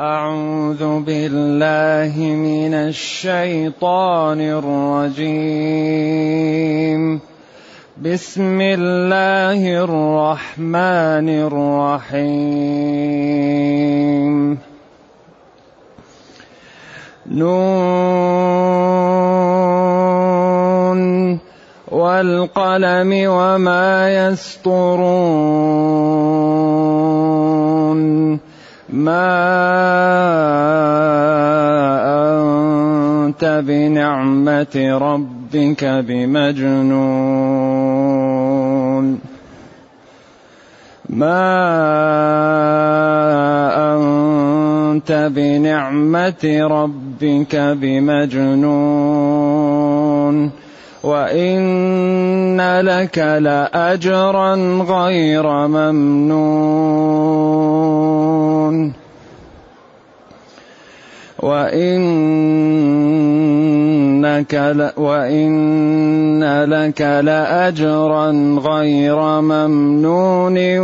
أعوذ بالله من الشيطان الرجيم. بسم الله الرحمن الرحيم. نون والقلم وما يسطرون. ما أنت بنعمة ربك بمجنون ما أنت بنعمة ربك بمجنون وإن لك لأجرا غير ممنون وإنك ل... وإن لك لأجرا غير ممنون.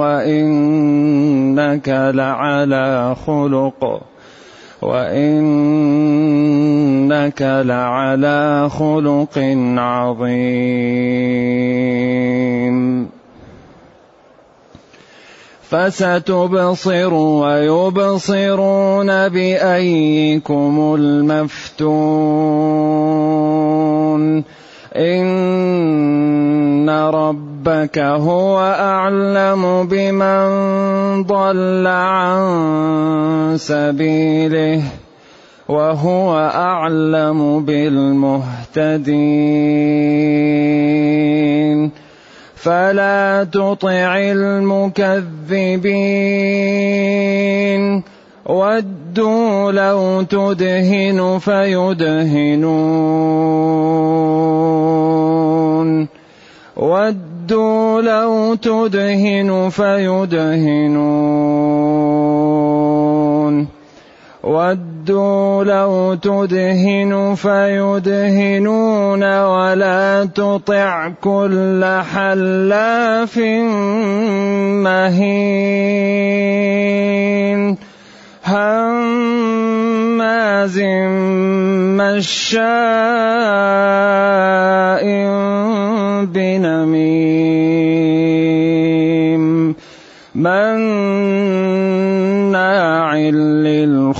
وإنك لعلى خلق. وإنك لعلى خلق عظيم. فستبصر ويبصرون بأيكم المفتون. إن ربك هو أعلم بمن ضل عن سبيله وهو أعلم بالمهتدين. فلا تطع المكذبين. ودوا لو تدهن فيدهنون. ودوا لو تدهن فيدهنون. ودوا لو تدهن فيدهنون ولا تطع كل حلاف مهين هماز مشاء بنميم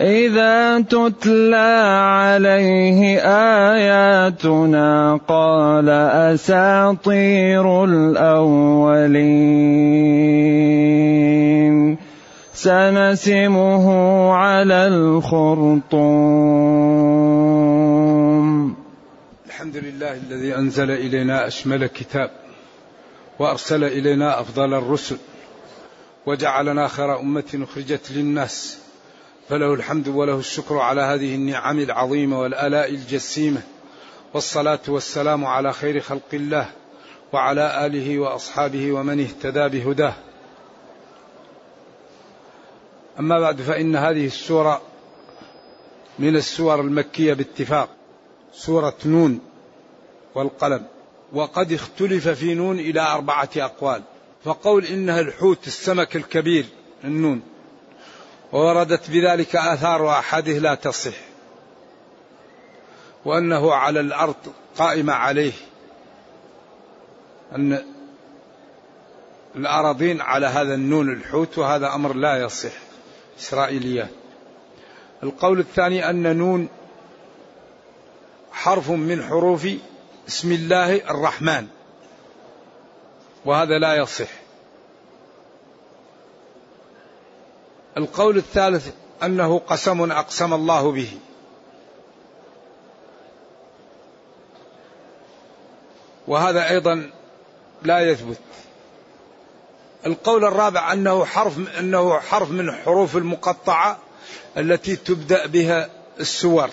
إذا تتلى عليه آياتنا قال أساطير الأولين. سنسمه على الخرطوم. الحمد لله الذي أنزل إلينا أشمل كتاب وأرسل إلينا أفضل الرسل وجعلنا خير أمة أخرجت للناس فله الحمد وله الشكر على هذه النعم العظيمة والآلاء الجسيمة. والصلاة والسلام على خير خلق الله وعلى آله وأصحابه ومن اهتدى بهداه. أما بعد فإن هذه السورة من السور المكية باتفاق سورة نون والقلم. وقد اختلف في نون إلى أربعة أقوال. فقول إنها الحوت السمك الكبير النون. ووردت بذلك آثار وأحاديث لا تصح. وأنه على الأرض قائمة عليه أن الأراضين على هذا النون الحوت وهذا أمر لا يصح إسرائيليات. القول الثاني أن نون حرف من حروف اسم الله الرحمن وهذا لا يصح. القول الثالث أنه قسم أقسم الله به. وهذا أيضا لا يثبت. القول الرابع أنه حرف أنه حرف من حروف المقطعة التي تبدأ بها السور.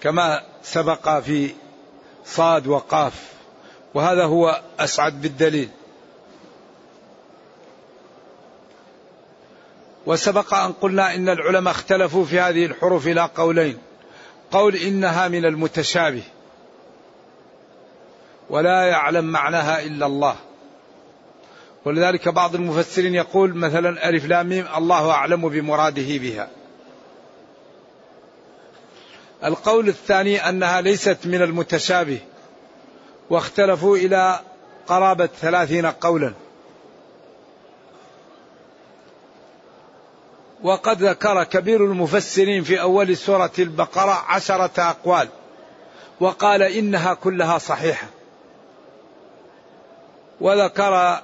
كما سبق في صاد وقاف. وهذا هو أسعد بالدليل. وسبق أن قلنا إن العلماء اختلفوا في هذه الحروف إلى قولين. قول إنها من المتشابه. ولا يعلم معناها إلا الله. ولذلك بعض المفسرين يقول مثلا ألف لام ميم الله أعلم بمراده بها. القول الثاني أنها ليست من المتشابه. واختلفوا إلى قرابة ثلاثين قولا. وقد ذكر كبير المفسرين في أول سورة البقرة عشرة أقوال وقال إنها كلها صحيحة. وذكر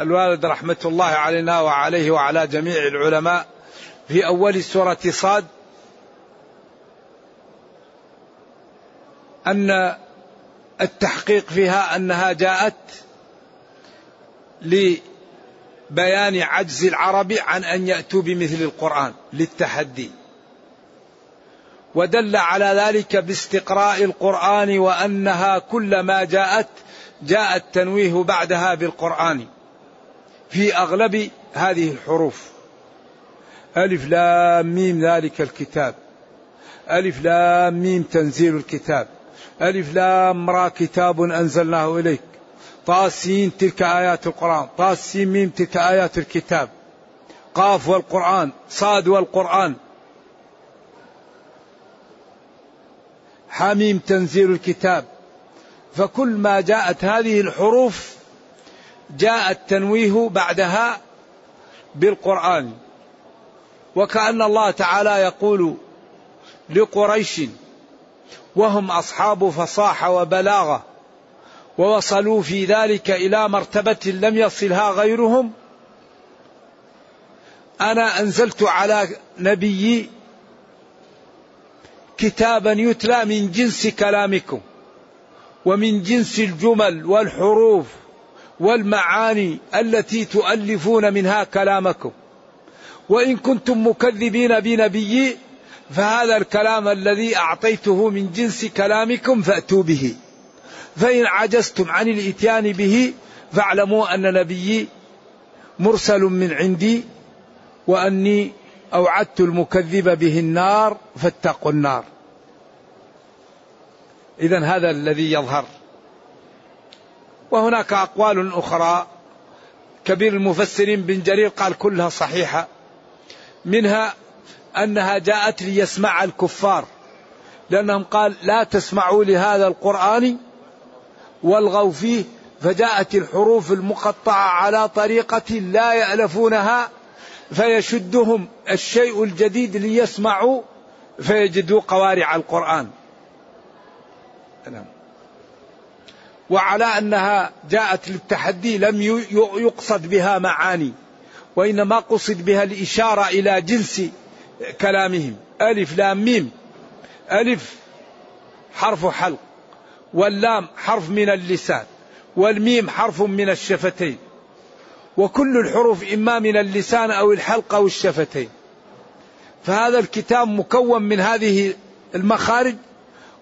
الوالد رحمة الله علينا وعليه وعلى جميع العلماء في أول سورة صاد أن التحقيق فيها أنها جاءت لبيان عجز العرب عن أن يأتوا بمثل القرآن للتحدي. ودل على ذلك باستقراء القرآن وأنها كلما جاءت جاء التنويه بعدها بالقرآن في أغلب هذه الحروف. ألف لام ميم ذلك الكتاب. ألف لام ميم تنزيل الكتاب. ألف لام را كتاب أنزلناه إليك. طاسين تلك آيات القرآن طاسين ميم تلك آيات الكتاب. قاف والقرآن صاد والقرآن. حميم تنزيل الكتاب. فكل ما جاءت هذه الحروف جاء التنويه بعدها بالقرآن. وكأن الله تعالى يقول لقريش وهم أصحاب فصاحة وبلاغة. ووصلوا في ذلك إلى مرتبة لم يصلها غيرهم. أنا أنزلت على نبيي كتابا يتلى من جنس كلامكم ومن جنس الجمل والحروف والمعاني التي تؤلفون منها كلامكم. وإن كنتم مكذبين بنبيي فهذا الكلام الذي أعطيته من جنس كلامكم فأتوا به. فإن عجزتم عن الإتيان به فاعلموا أن نبيي مرسل من عندي وأني أوعدت المكذب به النار فاتقوا النار. إذا هذا الذي يظهر. وهناك أقوال أخرى. كبير المفسرين بن جرير قال كلها صحيحة. منها أنها جاءت ليسمع الكفار. لأنهم قال لا تسمعوا لهذا القرآن والغوا فيه فجاءت الحروف المقطعة على طريقة لا يألفونها فيشدهم الشيء الجديد ليسمعوا فيجدوا قوارع القرآن. نعم. وعلى أنها جاءت للتحدي لم يقصد بها معاني وإنما قصد بها الإشارة إلى جنس كلامهم. ألف لام ميم. ألف حرف حلق. واللام حرف من اللسان والميم حرف من الشفتين وكل الحروف إما من اللسان أو الحلق أو الشفتين. فهذا الكتاب مكون من هذه المخارج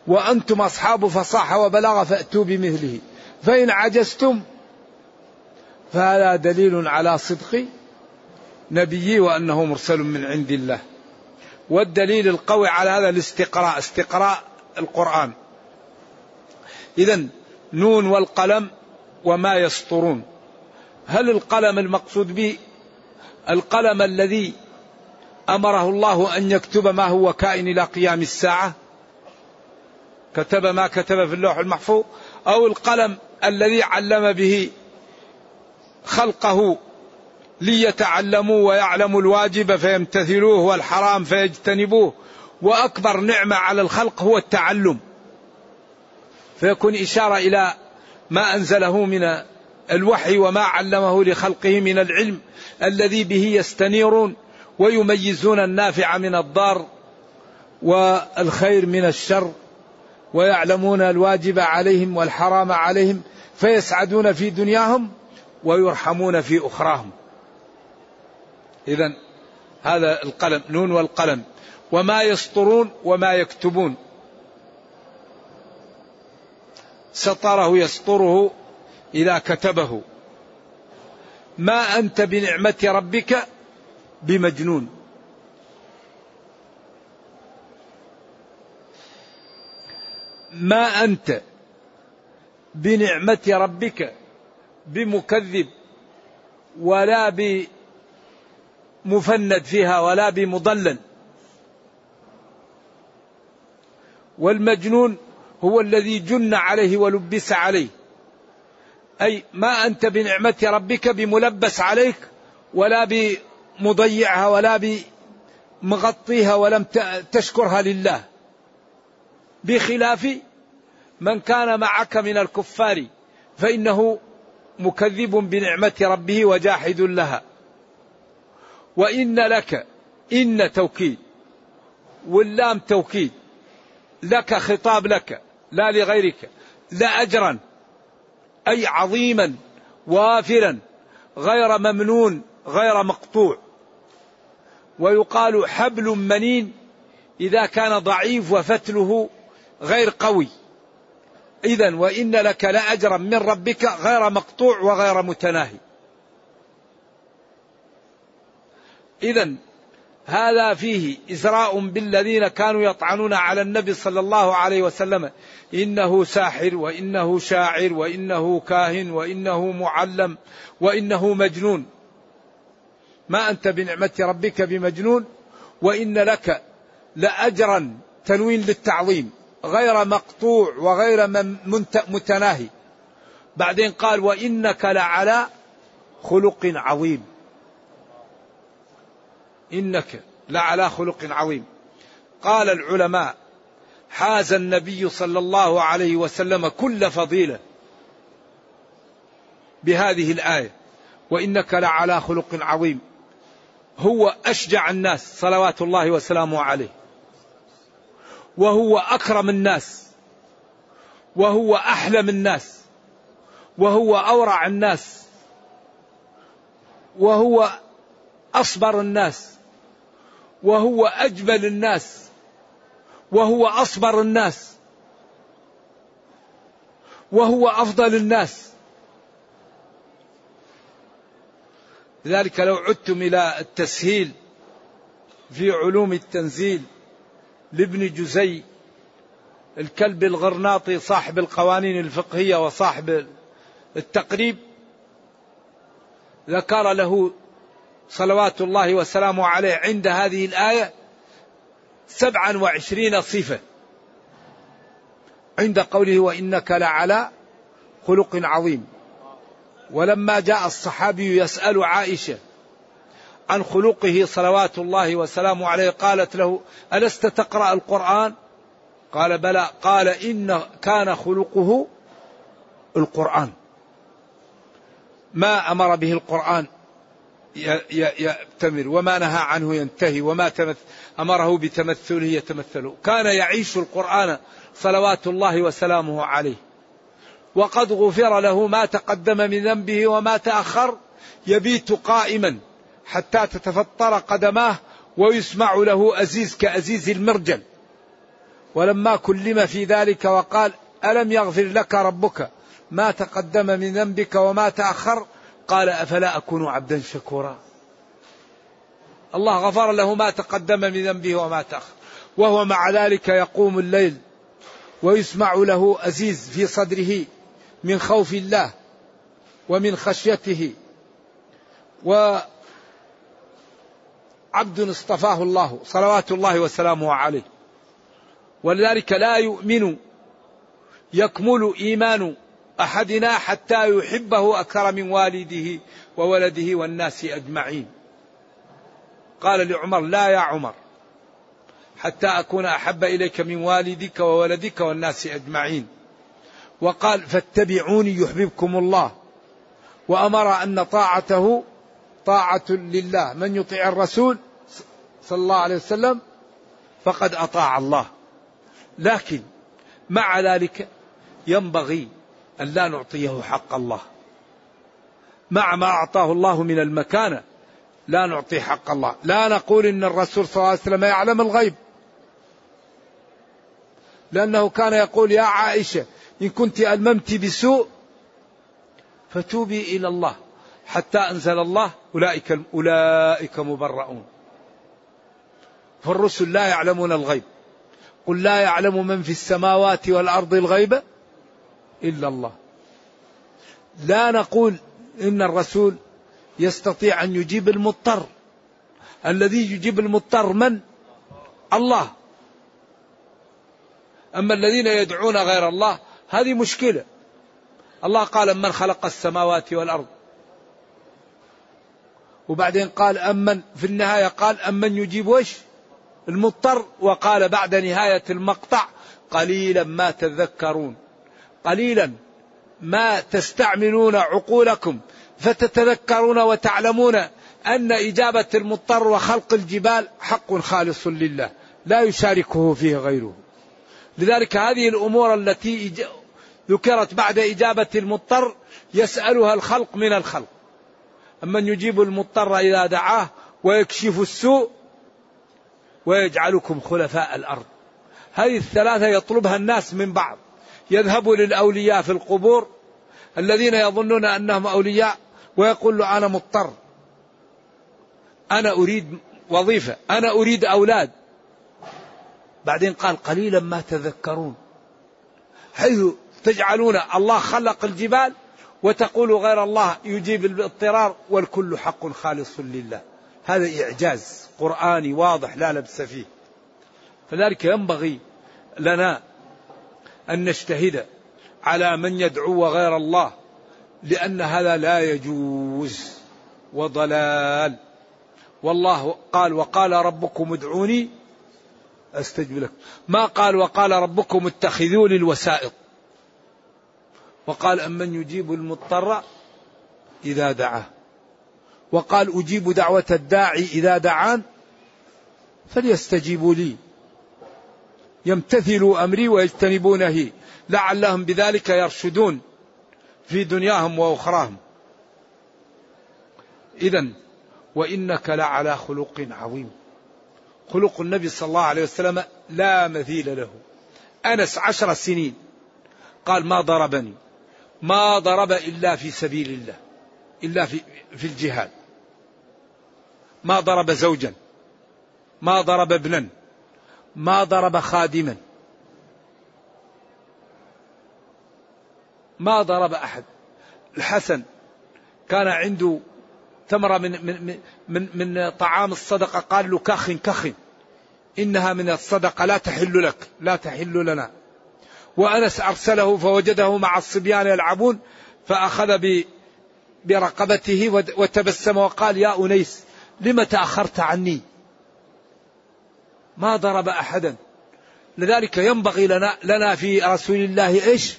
وأنتم أصحاب فصاحة وبلاغة فأتوا بمثله. فإن عجزتم فهذا دليل على صدق نبيي وأنه مرسل من عند الله. والدليل القوي على هذا الاستقراء استقراء القرآن. إذا نون والقلم وما يسطرون. هل القلم المقصود به القلم الذي أمره الله أن يكتب ما هو كائن إلى قيام الساعة؟ كتب ما كتب في اللوح المحفوظ؟ أو القلم الذي علم به خلقه ليتعلموا ويعلموا الواجب فيمتثلوه والحرام فيجتنبوه؟ وأكبر نعمة على الخلق هو التعلم. فيكون إشارة إلى ما أنزله من الوحي وما علمه لخلقه من العلم الذي به يستنيرون ويميزون النافع من الضار والخير من الشر ويعلمون الواجب عليهم والحرام عليهم فيسعدون في دنياهم ويرحمون في أخراهم. اذا هذا القلم نون والقلم وما يسطرون وما يكتبون سطره يسطره إذا كتبه. ما أنت بنعمة ربك بمجنون. ما أنت بنعمة ربك بمكذب ولا بمفند فيها ولا بمضلل. والمجنون هو الذي جن عليه ولبس عليه. أي ما أنت بنعمة ربك بملبس عليك ولا بمضيعها ولا بمغطيها ولم تشكرها لله. بخلاف من كان معك من الكفار فإنه مكذب بنعمة ربه وجاحد لها. وإن لك إن توكيد واللام توكيد لك خطاب لك. لا لغيرك لا أجرا أي عظيما وافرا غير ممنون غير مقطوع. ويقال حبل منين إذا كان ضعيف وفتله غير قوي. إذا وإن لك لأجرا من ربك غير مقطوع وغير متناهي. إذا هذا فيه إزراء بالذين كانوا يطعنون على النبي صلى الله عليه وسلم. إنه ساحر وإنه شاعر وإنه كاهن وإنه معلم وإنه مجنون. ما أنت بنعمة ربك بمجنون؟ وإن لك لأجرا تنوين للتعظيم غير مقطوع وغير متناهي. بعدين قال وإنك لعلى خلق عظيم. إنك لعلى خلق عظيم. قال العلماء حاز النبي صلى الله عليه وسلم كل فضيلة بهذه الآية وإنك لعلى خلق عظيم. هو أشجع الناس صلوات الله وسلامه عليه وهو أكرم الناس وهو أحلم الناس وهو أورع الناس وهو أصبر الناس وهو أجمل الناس وهو أصبر الناس وهو أفضل الناس. لذلك لو عدتم إلى التسهيل في علوم التنزيل لابن جزي الكلب الغرناطي صاحب القوانين الفقهية وصاحب التقريب ذكر له صلوات الله وسلامه عليه عند هذه الآية سبعا وعشرين صفة. عند قوله وإنك لعلى خلق عظيم. ولما جاء الصحابي يسأل عائشة عن خلقه صلوات الله وسلامه عليه قالت له ألست تقرأ القرآن؟ قال بلى. قال إن كان خلقه القرآن. ما أمر به القرآن؟ يأتمر وما نهى عنه ينتهي وما أمره بتمثله يتمثله كان يعيش القرآن صلوات الله وسلامه عليه. وقد غفر له ما تقدم من ذنبه وما تأخر. يبيت قائما حتى تتفطر قدماه ويسمع له أزيز كأزيز المرجل. ولما كلم في ذلك وقال ألم يغفر لك ربك ما تقدم من ذنبك وما تأخر؟ قال أفلا أكون عبدا شكورا؟ الله غفر له ما تقدم من ذنبه وما تأخر. وهو مع ذلك يقوم الليل ويسمع له أزيز في صدره من خوف الله ومن خشيته. وعبد اصطفاه الله صلوات الله وسلامه عليه. ولذلك لا يؤمن يكمل إيمان أحدنا حتى يحبه أكثر من والده وولده والناس أجمعين. قال لعمر: لا يا عمر حتى أكون أحب إليك من والدك وولدك والناس أجمعين. وقال: فاتبعوني يحببكم الله. وأمر أن طاعته طاعة لله، من يطيع الرسول صلى الله عليه وسلم فقد أطاع الله. لكن مع ذلك ينبغي أن لا نعطيه حق الله. مع ما أعطاه الله من المكانة لا نعطي حق الله. لا نقول إن الرسول صلى الله عليه وسلم يعلم الغيب. لأنه كان يقول يا عائشة إن كنت ألممت بسوء فتوبي إلى الله حتى أنزل الله. أولئك أولئك مبرؤون. فالرسل لا يعلمون الغيب. قل لا يعلم من في السماوات والأرض الغيب. إلا الله. لا نقول إن الرسول يستطيع أن يجيب المضطر. الذي يجيب المضطر من؟ الله. أما الذين يدعون غير الله هذه مشكلة. الله قال من خلق السماوات والأرض. وبعدين قال أمن. في النهاية قال أمن يجيب وش؟ المضطر. وقال بعد نهاية المقطع قليلا ما تذكرون. قليلا ما تستعملون عقولكم فتتذكرون وتعلمون أن إجابة المضطر وخلق الجبال حق خالص لله لا يشاركه فيه غيره. لذلك هذه الأمور التي ذكرت بعد إجابة المضطر يسألها الخلق من الخلق. أمن يجيب المضطر إذا دعاه ويكشف السوء ويجعلكم خلفاء الأرض. هذه الثلاثة يطلبها الناس من بعض. يذهب للأولياء في القبور الذين يظنون أنهم أولياء ويقول له أنا مضطر. أنا أريد وظيفة. أنا أريد أولاد. بعدين قال قليلا ما تذكرون. حيث تجعلون الله خلق الجبال وتقول غير الله يجيب الاضطرار والكل حق خالص لله. هذا إعجاز قرآني واضح لا لبس فيه. فذلك ينبغي لنا أن نجتهد على من يدعو غير الله لأن هذا لا يجوز وضلال. والله قال وقال ربكم ادعوني أستجب لكم. ما قال وقال ربكم اتخذوا لي الوسائط. وقال أمن يجيب المضطر إذا دعاه. وقال أجيب دعوة الداعي إذا دعان فليستجيبوا لي. يمتثلوا أمري ويجتنبوا نهي لعلهم بذلك يرشدون في دنياهم وأخراهم. إذا وإنك لعلى خلق عظيم. خلق النبي صلى الله عليه وسلم لا مثيل له. أنس عشر سنين. قال ما ضربني. ما ضرب إلا في سبيل الله. إلا في, في الجهاد. ما ضرب زوجا. ما ضرب ابنا. ما ضرب خادما. ما ضرب أحد. الحسن كان عنده تمرة من, من, من, من طعام الصدقة. قال له كخ كخ. إنها من الصدقة. لا تحل لك. لا تحل لنا. وأنس أرسله فوجده مع الصبيان يلعبون فأخذ برقبته وتبسم وقال يا أنيس لم تأخرت عني؟ ما ضرب أحدا. لذلك ينبغي لنا, لنا في رسول الله إيش؟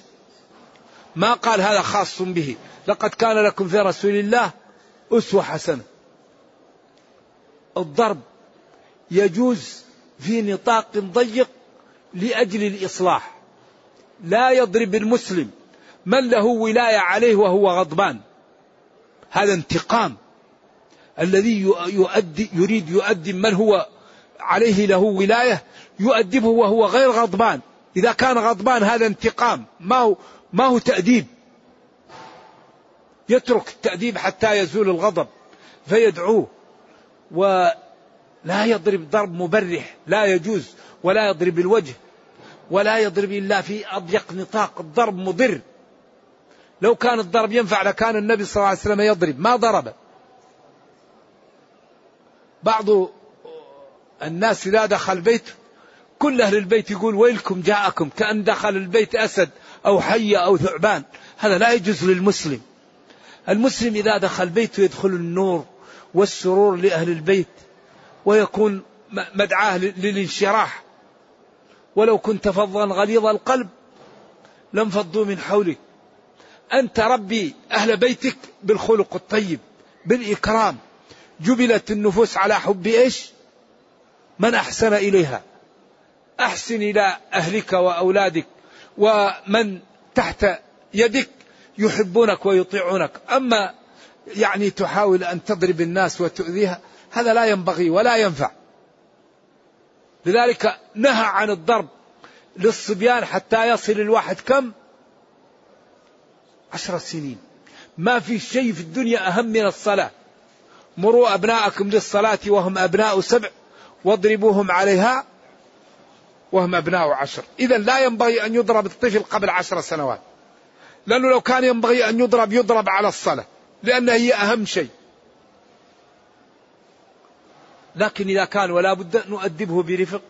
ما قال هذا خاص به. لقد كان لكم في رسول الله أسوة حسنة. الضرب يجوز في نطاق ضيق لأجل الإصلاح. لا يضرب المسلم من له ولاية عليه وهو غضبان. هذا انتقام. الذي يؤدي يريد يؤدي من هو عليه له ولاية يؤدبه وهو غير غضبان. إذا كان غضبان هذا انتقام. ما هو ما هو تأديب. يترك التأديب حتى يزول الغضب فيدعوه. ولا يضرب ضرب مبرح. لا يجوز. ولا يضرب الوجه. ولا يضرب إلا في أضيق نطاق. الضرب مضر. لو كان الضرب ينفع لكان النبي صلى الله عليه وسلم يضرب. ما ضرب. بعض الناس إذا دخل بيت. كل أهل البيت يقول ويلكم جاءكم كأن دخل البيت أسد أو حية أو ثعبان. هذا لا يجوز للمسلم. المسلم إذا دخل بيته يدخل النور والسرور لأهل البيت ويكون مدعاه للانشراح. ولو كنت فظا غليظ القلب لانفضوا من حولك. أنت ربي أهل بيتك بالخلق الطيب بالإكرام. جبلت النفوس على حب إيش؟ من أحسن إليها؟ أحسن إلى أهلك وأولادك. ومن تحت يدك يحبونك ويطيعونك. أما يعني تحاول أن تضرب الناس وتؤذيها هذا لا ينبغي ولا ينفع. لذلك نهى عن الضرب للصبيان حتى يصل الواحد كم؟ عشر سنين. ما في شيء في الدنيا أهم من الصلاة. مروا أبناءكم للصلاة وهم أبناء سبع. واضربوهم عليها وهم أبناء عشر. إذا لا ينبغي أن يضرب الطفل قبل عشر سنوات. لأنه لو كان ينبغي أن يضرب يضرب على الصلاة لأن هي أهم شيء. لكن إذا كان ولا بد نؤدبه برفق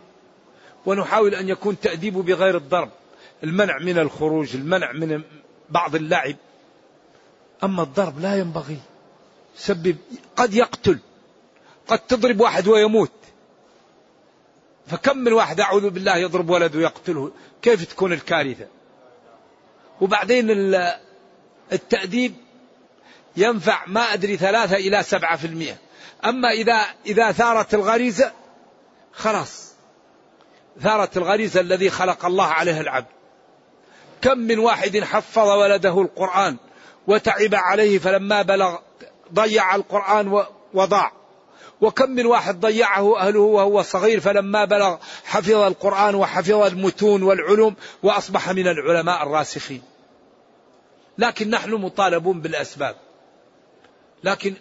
ونحاول أن يكون تأديبه بغير الضرب. المنع من الخروج المنع من بعض اللعب. أما الضرب لا ينبغي. سبب قد يقتل قد تضرب واحد ويموت. فكم من واحد أعوذ بالله يضرب ولده ويقتله؟ كيف تكون الكارثة؟ وبعدين التأديب ينفع ما أدري ثلاثة إلى سبعة في المئة. أما إذا إذا ثارت الغريزة خلاص. ثارت الغريزة الذي خلق الله عليها العبد. كم من واحد حفظ ولده القرآن وتعب عليه فلما بلغ ضيع القرآن وضاع. وكم من واحد ضيعه أهله وهو صغير فلما بلغ حفظ القرآن وحفظ المتون والعلوم وأصبح من العلماء الراسخين لكن نحن مطالبون بالأسباب لكن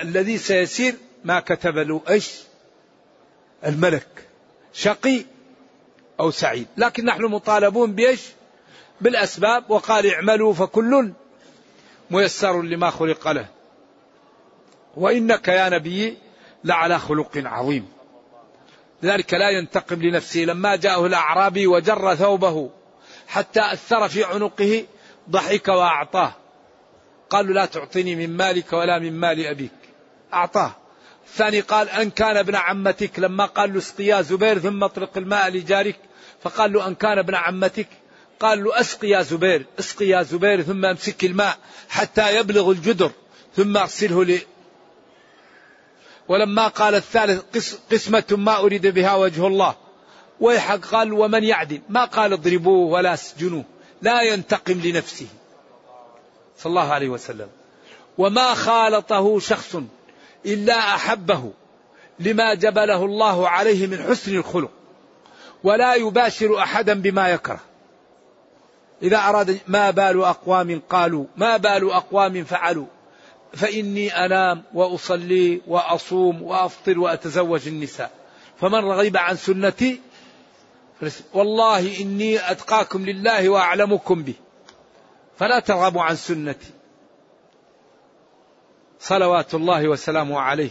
الذي سيسير ما كتب له إيش؟ الملك شقي أو سعيد، لكن نحن مطالبون بإيش؟ بالأسباب وقال اعملوا فكل ميسر لما خلق له. وإنك يا نبي لعلى خلق عظيم. لذلك لا ينتقم لنفسه لما جاءه الأعرابي وجر ثوبه حتى أثر في عنقه ضحك وأعطاه. قالوا لا تعطيني من مالك ولا من مال أبيك. أعطاه الثاني قال أن كان ابن عمتك لما قال له اسقي يا زبير ثم اطلق الماء لجارك فقال له أن كان ابن عمتك قال له اسقي يا زبير اسقي يا زبير ثم أمسك الماء حتى يبلغ الجدر ثم اغسله لي ولما قال الثالث قسمة ما أريد بها وجه الله. ويحق قال ومن يعدل؟ ما قال اضربوه ولا أسجنوه. لا ينتقم لنفسه. صلى الله عليه وسلم. وما خالطه شخص إلا أحبه لما جبله الله عليه من حسن الخلق. ولا يباشر أحدا بما يكره. إذا أراد ما بال أقوام قالوا ما بال أقوام فعلوا. فإني أنام وأصلي وأصوم وأفطر وأتزوج النساء. فمن رغب عن سنتي والله إني أتقاكم لله وأعلمكم به. فلا ترغبوا عن سنتي. صلوات الله وسلامه عليه.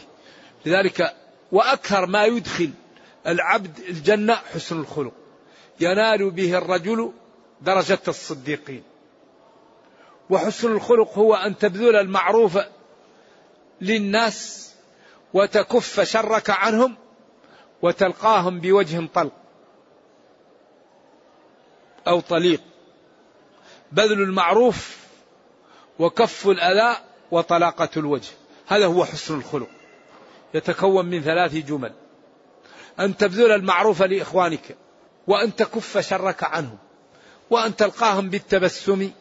لذلك وأكثر ما يدخل العبد الجنة حسن الخلق. ينال به الرجل درجة الصديقين. وحسن الخلق هو أن تبذل المعروف للناس وتكف شرك عنهم وتلقاهم بوجه طلق أو طليق. بذل المعروف وكف الأذى وطلاقة الوجه. هذا هو حسن الخلق. يتكون من ثلاث جمل. أن تبذل المعروف لإخوانك وأن تكف شرك عنهم وأن تلقاهم بالتبسم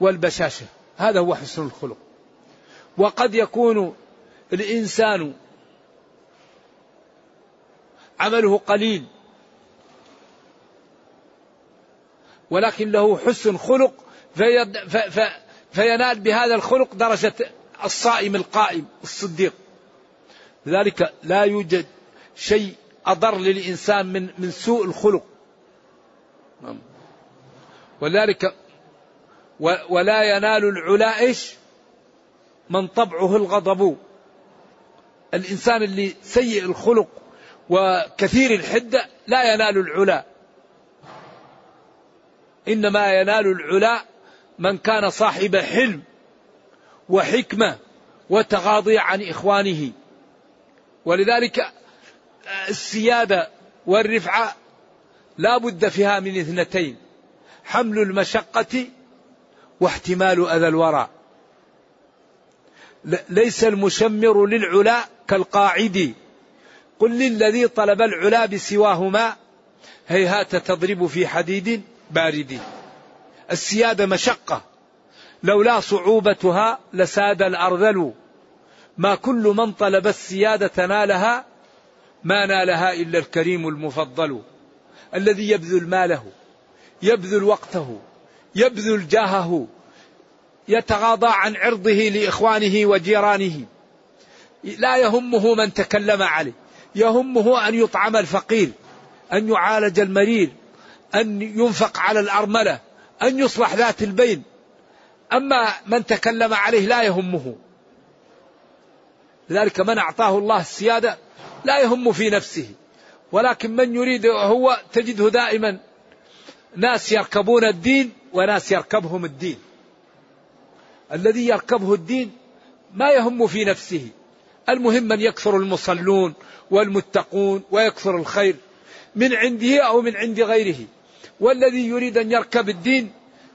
والبشاشة. هذا هو حسن الخلق. وقد يكون الإنسان عمله قليل ولكن له حسن خلق فينال بهذا الخلق درجة الصائم القائم الصديق. لذلك لا يوجد شيء أضر للإنسان من من سوء الخلق. ولذلك ولا ينال العلا إيش؟ من طبعه الغضب. الإنسان اللي سيء الخلق وكثير الحدة لا ينال العلا. إنما ينال العلا من كان صاحب حلم وحكمة وتغاضي عن إخوانه. ولذلك السيادة والرفعة لا بد فيها من اثنتين حمل المشقة واحتمال أذى الورى ليس المشمر للعلا كالقاعد. قل للذي طلب العلا بسواهما. هيهات تضرب في حديد بارد. السيادة مشقة. لولا صعوبتها لساد الأرذل. ما كل من طلب السيادة نالها ما نالها إلا الكريم المفضل. الذي يبذل ماله يبذل وقته. يبذل جاهه يتغاضى عن عرضه لإخوانه وجيرانه. لا يهمه من تكلم عليه يهمه أن يطعم الفقير أن يعالج المريض أن ينفق على الأرملة أن يصلح ذات البين. أما من تكلم عليه لا يهمه. لذلك من أعطاه الله السيادة لا يهم في نفسه. ولكن من يريد هو تجده دائما ناس يركبون الدين وناس يركبهم الدين. الذي يركبه الدين ما يهم في نفسه. المهم أن يكثر المصلون والمتقون ويكثر الخير من عنده أو من عند غيره. والذي يريد أن يركب الدين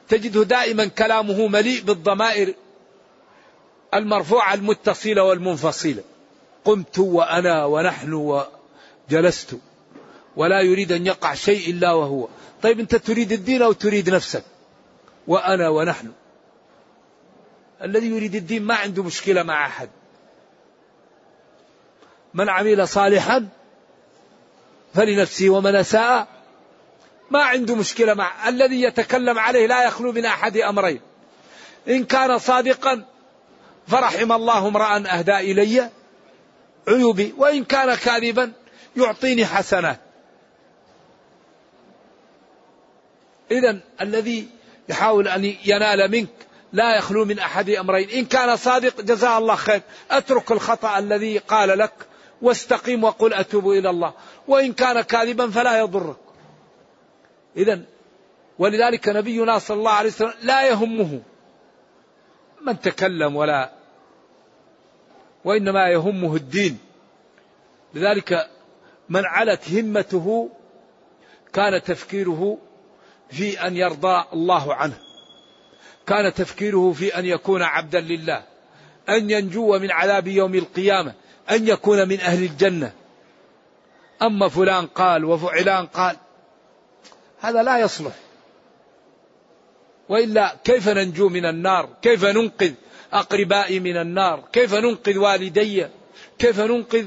تجده دائما كلامه مليء بالضمائر المرفوعة المتصلة والمنفصلة. قمت وأنا ونحن وجلست. ولا يريد أن يقع شيء إلا وهو. طيب أنت تريد الدين أو تريد نفسك؟ وأنا ونحن. الذي يريد الدين ما عنده مشكلة مع أحد. من عمل صالحا فلنفسه ومن أساء ما عنده مشكلة مع الذي يتكلم عليه لا يخلو من أحد أمرين. إن كان صادقا فرحم الله امرأ أهدى إلي عيوبي وإن كان كاذبا يعطيني حسنات. إذا الذي يحاول أن ينال منك. لا يخلو من أحد أمرين. إن كان صادق جزاه الله خير. أترك الخطأ الذي قال لك واستقيم وقل أتوب إلى الله. وإن كان كاذبا فلا يضرك. إذا ولذلك نبينا صلى الله عليه وسلم لا يهمه من تكلم ولا وإنما يهمه الدين. لذلك من علت همته كان تفكيره في أن يرضى الله عنه كان تفكيره في أن يكون عبدا لله أن ينجو من عذاب يوم القيامة أن يكون من أهل الجنة أما فلان قال وفعلان قال هذا لا يصلح وإلا كيف ننجو من النار؟ كيف ننقذ أقربائي من النار؟ كيف ننقذ والدي؟ كيف ننقذ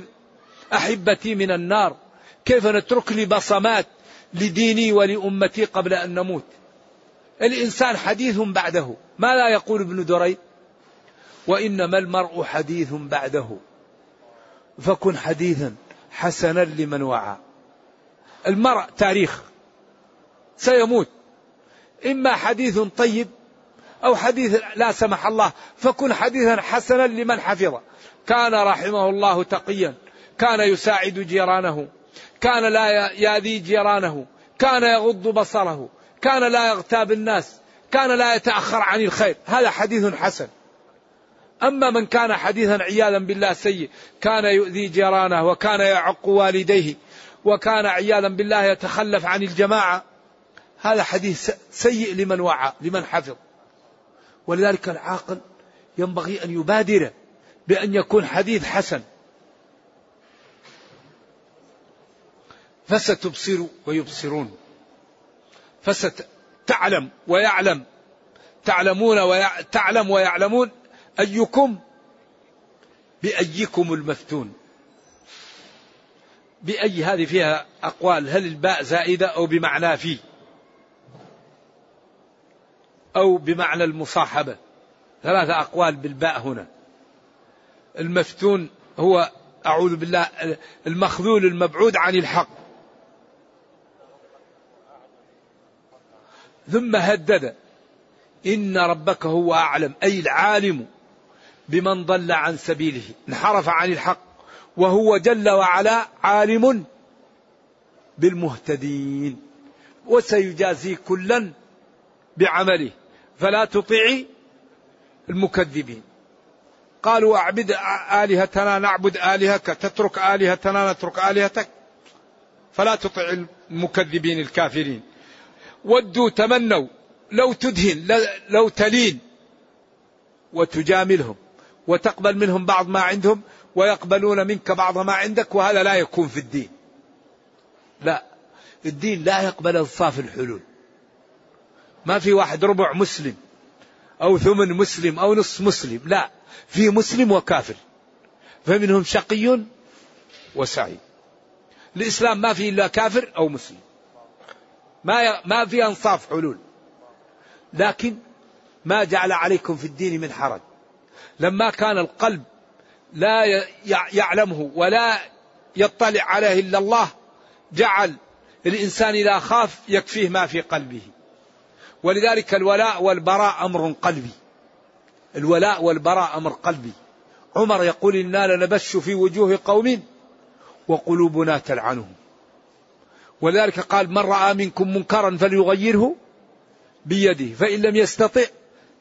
أحبتي من النار؟ كيف نترك لي بصمات لديني ولأمتي قبل أن نموت؟ الإنسان حديث بعده، ماذا يقول ابن دريد؟ وإنما المرء حديث بعده. فكن حديثا حسنا لمن وعى. المرء تاريخ. سيموت. إما حديث طيب أو حديث لا سمح الله فكن حديثا حسنا لمن حفظ كان رحمه الله تقيا. كان يساعد جيرانه. كان لا يأذي جيرانه كان يغض بصره كان لا يغتاب الناس كان لا يتأخر عن الخير. هذا حديث حسن. أما من كان حديثا عياذا بالله سيء كان يؤذي جيرانه وكان يعق والديه وكان عياذا بالله يتخلف عن الجماعة هذا حديث سيء لمن وعى لمن حفظ. ولذلك العاقل ينبغي أن يبادر بأن يكون حديث حسن. فستبصر ويبصرون. فستعلم ويعلم. تعلمون ويع... تعلم ويعلمون أيكم بأيكم المفتون. بأي هذه فيها أقوال هل الباء زائدة أو بمعنى في أو بمعنى المصاحبة. ثلاثة أقوال بالباء هنا. المفتون هو أعوذ بالله المخذول المبعود عن الحق. ثم هدد. إن ربك هو أعلم أي العالم بمن ضل عن سبيله انحرف عن الحق وهو جل وعلا عالم بالمهتدين وسيجازي كلا بعمله فلا تطيعي المكذبين. قالوا أعبد آلهتنا نعبد آلهتك تترك آلهتنا نترك آلهتك فلا تطع المكذبين الكافرين. ودوا تمنوا لو تدهن لو تلين وتجاملهم وتقبل منهم بعض ما عندهم ويقبلون منك بعض ما عندك وهذا لا يكون في الدين. لا الدين لا يقبل انصاف الحلول. ما في واحد ربع مسلم أو ثمن مسلم أو نصف مسلم لا في مسلم وكافر. فمنهم شقي وسعيد. الإسلام ما فيه إلا كافر أو مسلم. ما ما في أنصاف حلول. لكن ما جعل عليكم في الدين من حرج. لما كان القلب لا يعلمه ولا يطلع عليه إلا الله جعل الإنسان إذا خاف يكفيه ما في قلبه. ولذلك الولاء والبراء أمر قلبي. الولاء والبراء أمر قلبي. عمر يقول إنا لنبش في وجوه قوم وقلوبنا تلعنهم. ولذلك قال من رأى منكم منكرا فليغيره بيده فإن لم يستطع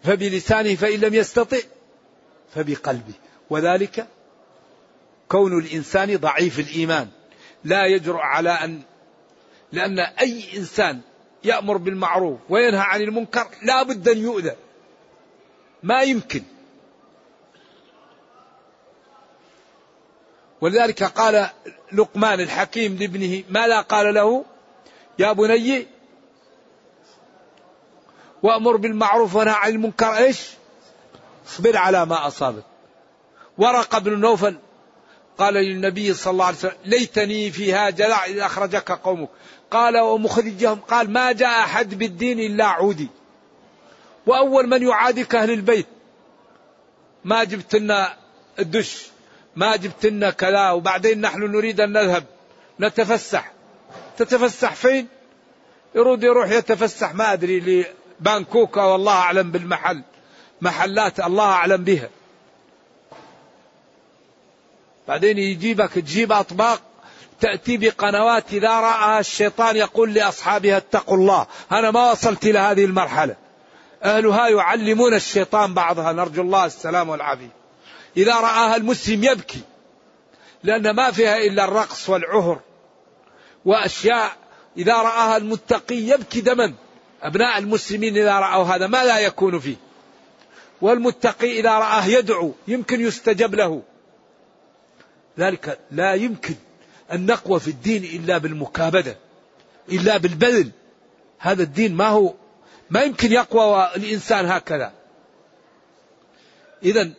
فبلسانه فإن لم يستطع فبقلبه. وذلك كون الإنسان ضعيف الإيمان. لا يجرؤ على أن لأن أي إنسان يأمر بالمعروف وينهى عن المنكر لا بد أن يؤذى. ما يمكن. ولذلك قال لقمان الحكيم لابنه ماذا قال له؟ يا بني وأمر بالمعروف ونهى عن المنكر. إيش؟ اصبر على ما أصابك. ورق بن نوفل قال للنبي صلى الله عليه وسلم ليتني فيها جلع إذا أخرجك قومك. قال ومخرجهم قال ما جاء أحد بالدين إلا عودي. وأول من يعاديك أهل البيت. ما جبت لنا الدش. ما جبت لنا كذا وبعدين نحن نريد أن نذهب. نتفسح. تتفسح فين؟ يريد يروح يتفسح ما أدري لبانكوكا والله أعلم بالمحل. محلات الله أعلم بها. بعدين يجيبك تجيب أطباق تأتي بقنوات إذا رأى الشيطان يقول لأصحابها اتقوا الله. أنا ما وصلت إلى هذه المرحلة. أهلها يعلمون الشيطان بعضها. نرجو الله السلام والعافية. إذا رآها المسلم يبكي لأن ما فيها إلا الرقص والعهر وأشياء. إذا رآها المتقي يبكي دما. أبناء المسلمين إذا رأوا هذا ما لا يكون فيه. والمتقي إذا رآه يدعو يمكن يستجب له. ذلك لا يمكن أن نقوى في الدين إلا بالمكابدة إلا بالبذل. هذا الدين ما هو ما يمكن يقوى الإنسان هكذا. إذا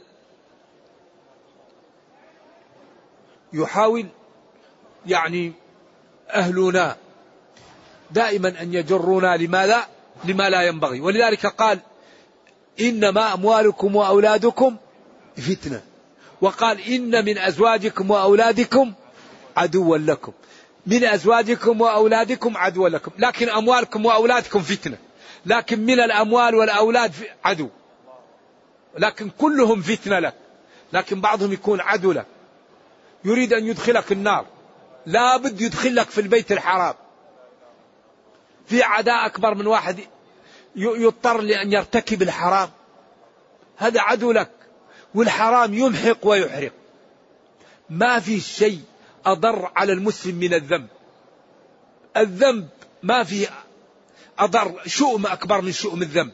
يحاول يعني أهلنا دائما أن يجرونا لماذا؟ لما لا ينبغي. ولذلك قال إنما أموالكم وأولادكم فتنة. وقال إن من أزواجكم وأولادكم عدوا لكم. من أزواجكم وأولادكم عدوا لكم. لكن أموالكم وأولادكم فتنة. لكن من الأموال والأولاد عدو. لكن كلهم فتنة لك لكن بعضهم يكون عدو لك يريد أن يدخلك النار. لا بد يدخلك في البيت الحرام. في عداء أكبر من واحد يضطر لأن يرتكب الحرام. هذا عدو لك والحرام يمحق ويحرق. ما في شيء أضر على المسلم من الذنب. الذنب ما في أضر شؤم أكبر من شؤم الذنب.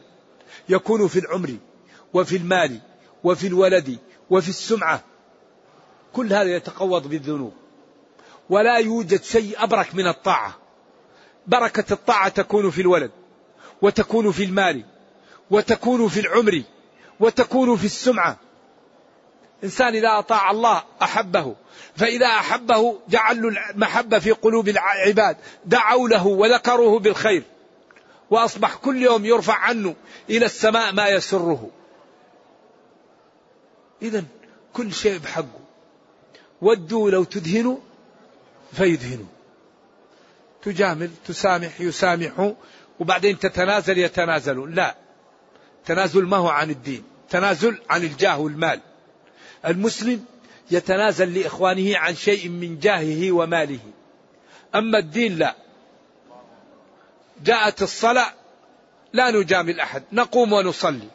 يكون في العمر وفي المال وفي الولد وفي السمعة. كل هذا يتقوض بالذنوب. ولا يوجد شيء أبرك من الطاعة. بركة الطاعة تكون في الولد وتكون في المال وتكون في العمر وتكون في السمعة. إنسان إذا أطاع الله أحبه فإذا أحبه جعل له المحبة في قلوب العباد. دعوا له وذكروه بالخير. وأصبح كل يوم يرفع عنه إلى السماء ما يسره. إذا كل شيء بحقه. ودوا لو تدهنوا فيدهنوا. تجامل تسامح يسامحوا وبعدين تتنازل يتنازلون. لا. تنازل ما هو عن الدين. تنازل عن الجاه والمال. المسلم يتنازل لإخوانه عن شيء من جاهه وماله. أما الدين لا. جاءت الصلاة لا نجامل أحد. نقوم ونصلي.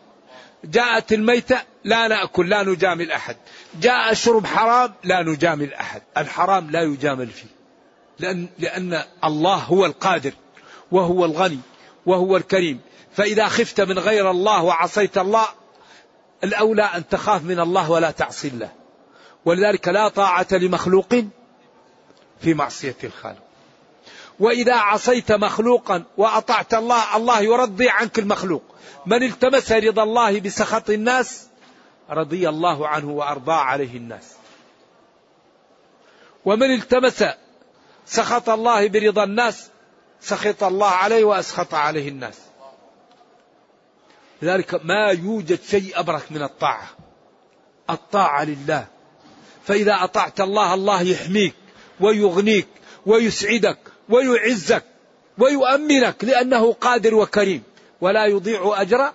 جاءت الميتة لا نأكل لا نجامل أحد. جاء شرب حرام لا نجامل أحد. الحرام لا يجامل فيه. لأن, لأن الله هو القادر وهو الغني وهو الكريم. فإذا خفت من غير الله وعصيت الله الأولى أن تخاف من الله ولا تعصي الله. ولذلك لا طاعة لمخلوق في معصية الخالق. وإذا عصيت مخلوقا وأطعت الله الله يرضي عنك المخلوق. من التمس رضا الله بسخط الناس رضي الله عنه وأرضى عليه الناس. ومن التمس سخط الله برضا الناس سخط الله عليه وأسخط عليه الناس. لذلك ما يوجد شيء أبرك من الطاعة. الطاعة لله. فإذا أطعت الله الله يحميك ويغنيك ويسعدك ويعزك ويؤمنك لأنه قادر وكريم. ولا يضيع أجر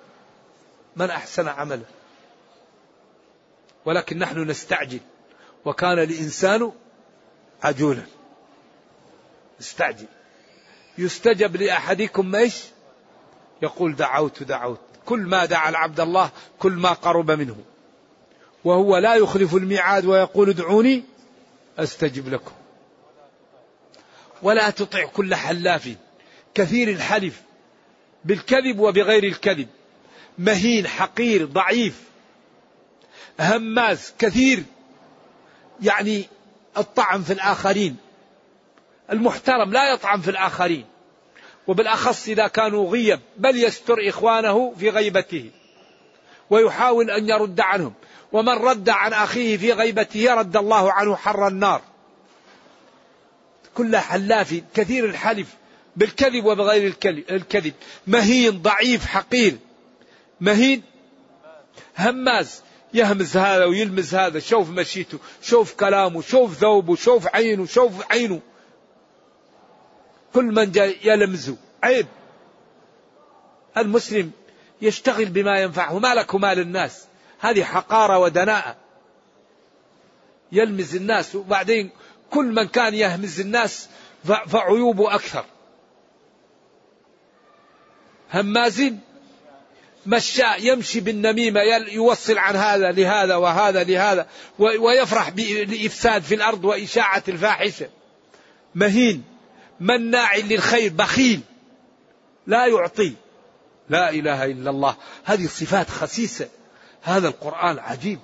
من أحسن عملا ولكن نحن نستعجل. وكان الإنسان عجولا. استعجل يستجب لأحدكم إيش؟ يقول دعوت دعوت. كل ما دعا العبد الله كل ما قرب منه. وهو لا يخلف الميعاد ويقول ادعوني أستجب لكم. ولا تطع كل حلاف. كثير الحلف بالكذب وبغير الكذب. مهين حقير ضعيف. هماز كثير. يعني الطعن في الآخرين. المحترم لا يطعن في الآخرين. وبالأخص إذا كانوا غيب بل يستر إخوانه في غيبته. ويحاول أن يرد عنهم. ومن رد عن أخيه في غيبته رد الله عنه حر النار. كل حلاف كثير الحلف بالكذب وبغير الكذب. مهين ضعيف حقير. مهين؟ هماز. يهمز هذا ويلمز هذا شوف مشيته شوف كلامه شوف ثوبه شوف عينه شوف عينه. كل من يلمزه. عيب. المسلم يشتغل بما ينفعه ما لك مال الناس هذه حقارة ودناءة. يلمز الناس وبعدين كل من كان يهمز الناس فعيوبه أكثر. همازين. مشاء يمشي بالنميمة يوصل عن هذا لهذا وهذا لهذا ويفرح بالإفساد في الأرض وإشاعة الفاحشة. مهين مناع للخير بخيل لا يعطي. لا إله إلا الله. هذه صفات خسيسة. هذا القرآن عجيب.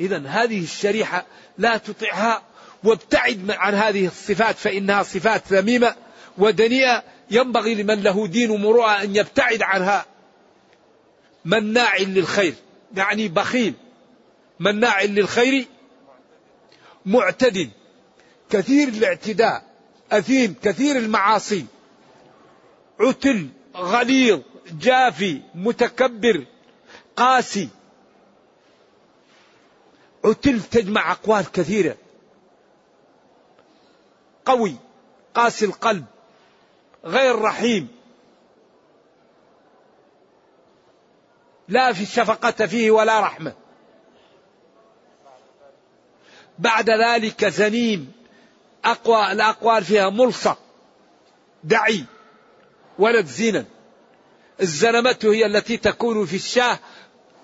إذا هذه الشريحة لا تطعها وابتعد عن هذه الصفات فإنها صفات ذميمة ودنيئة. ينبغي لمن له دين ومروءة أن يبتعد عنها. مناع للخير يعني بخيل. مناع للخير معتد كثير الاعتداء أثيم كثير المعاصي. عتل غليظ جافي متكبر قاسي. عتل تجمع أقوال كثيرة. قوي قاسي القلب. غير رحيم. لا في الشفقة فيه ولا رحمة. بعد ذلك زنيم أقوى الأقوال فيها ملصق دعي ولد زنا. الزنمة هي التي تكون في الشاه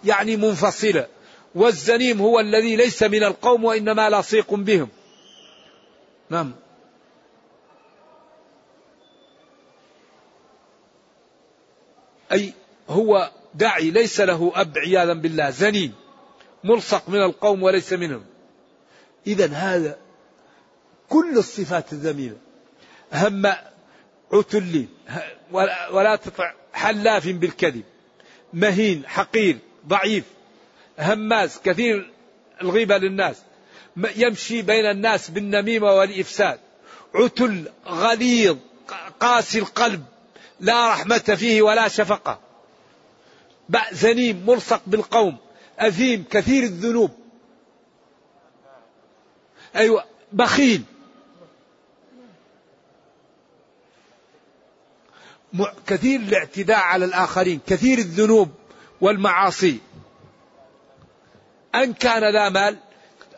يعني منفصلة. والزنيم هو الذي ليس من القوم وإنما لصيق بهم. نعم. أي هو داعي ليس له أب عياذا بالله زنيم ملصق من القوم وليس منهم. إذا هذا كل الصفات الذميمة هم عتل ولا تطع حلاف بالكذب مهين حقير ضعيف هماز كثير الغيبة للناس يمشي بين الناس بالنميمة والإفساد. عتل غليظ قاسي القلب لا رحمة فيه ولا شفقة. زنيم ملصق بالقوم أثيم كثير الذنوب. أيوة بخيل. كثير الاعتداء على الآخرين كثير الذنوب والمعاصي. أن كان ذا مال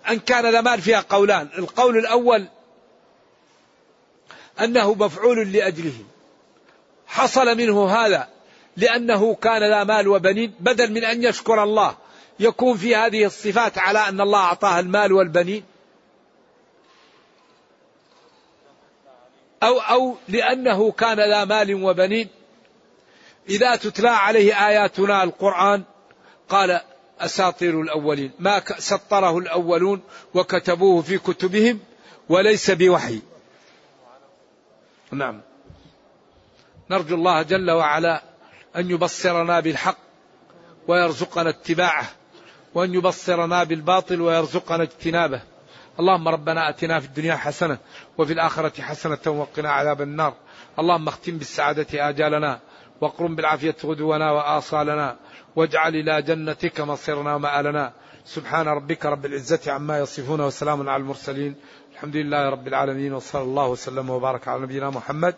أن كان ذا مال فيها قولان. القول الأول أنه مفعول لأجله. حصل منه هذا لأنه كان ذا مال وبنين بدل من أن يشكر الله. يكون في هذه الصفات على أن الله أعطاه المال والبنين. أو أو لأنه كان ذا مال وبنين. إذا تتلى عليه آياتنا القرآن قال أساطير الأولين. ما سطره الأولون وكتبوه في كتبهم وليس بوحي. نعم. نرجو الله جل وعلا أن يبصرنا بالحق ويرزقنا اتباعه وأن يبصرنا بالباطل ويرزقنا اجتنابه. اللهم ربنا أتنا في الدنيا حسنة وفي الآخرة حسنة وقنا عذاب النار. اللهم اختم بالسعادة آجالنا واقرم بالعافية غدونا وآصالنا واجعل إلى جنتك مصيرنا ومآلنا. سبحان ربك رب العزة عما يصفون وسلام على المرسلين. الحمد لله رب العالمين وصلى الله وسلم وبارك على نبينا محمد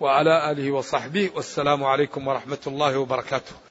وعلى آله وصحبه والسلام عليكم ورحمة الله وبركاته.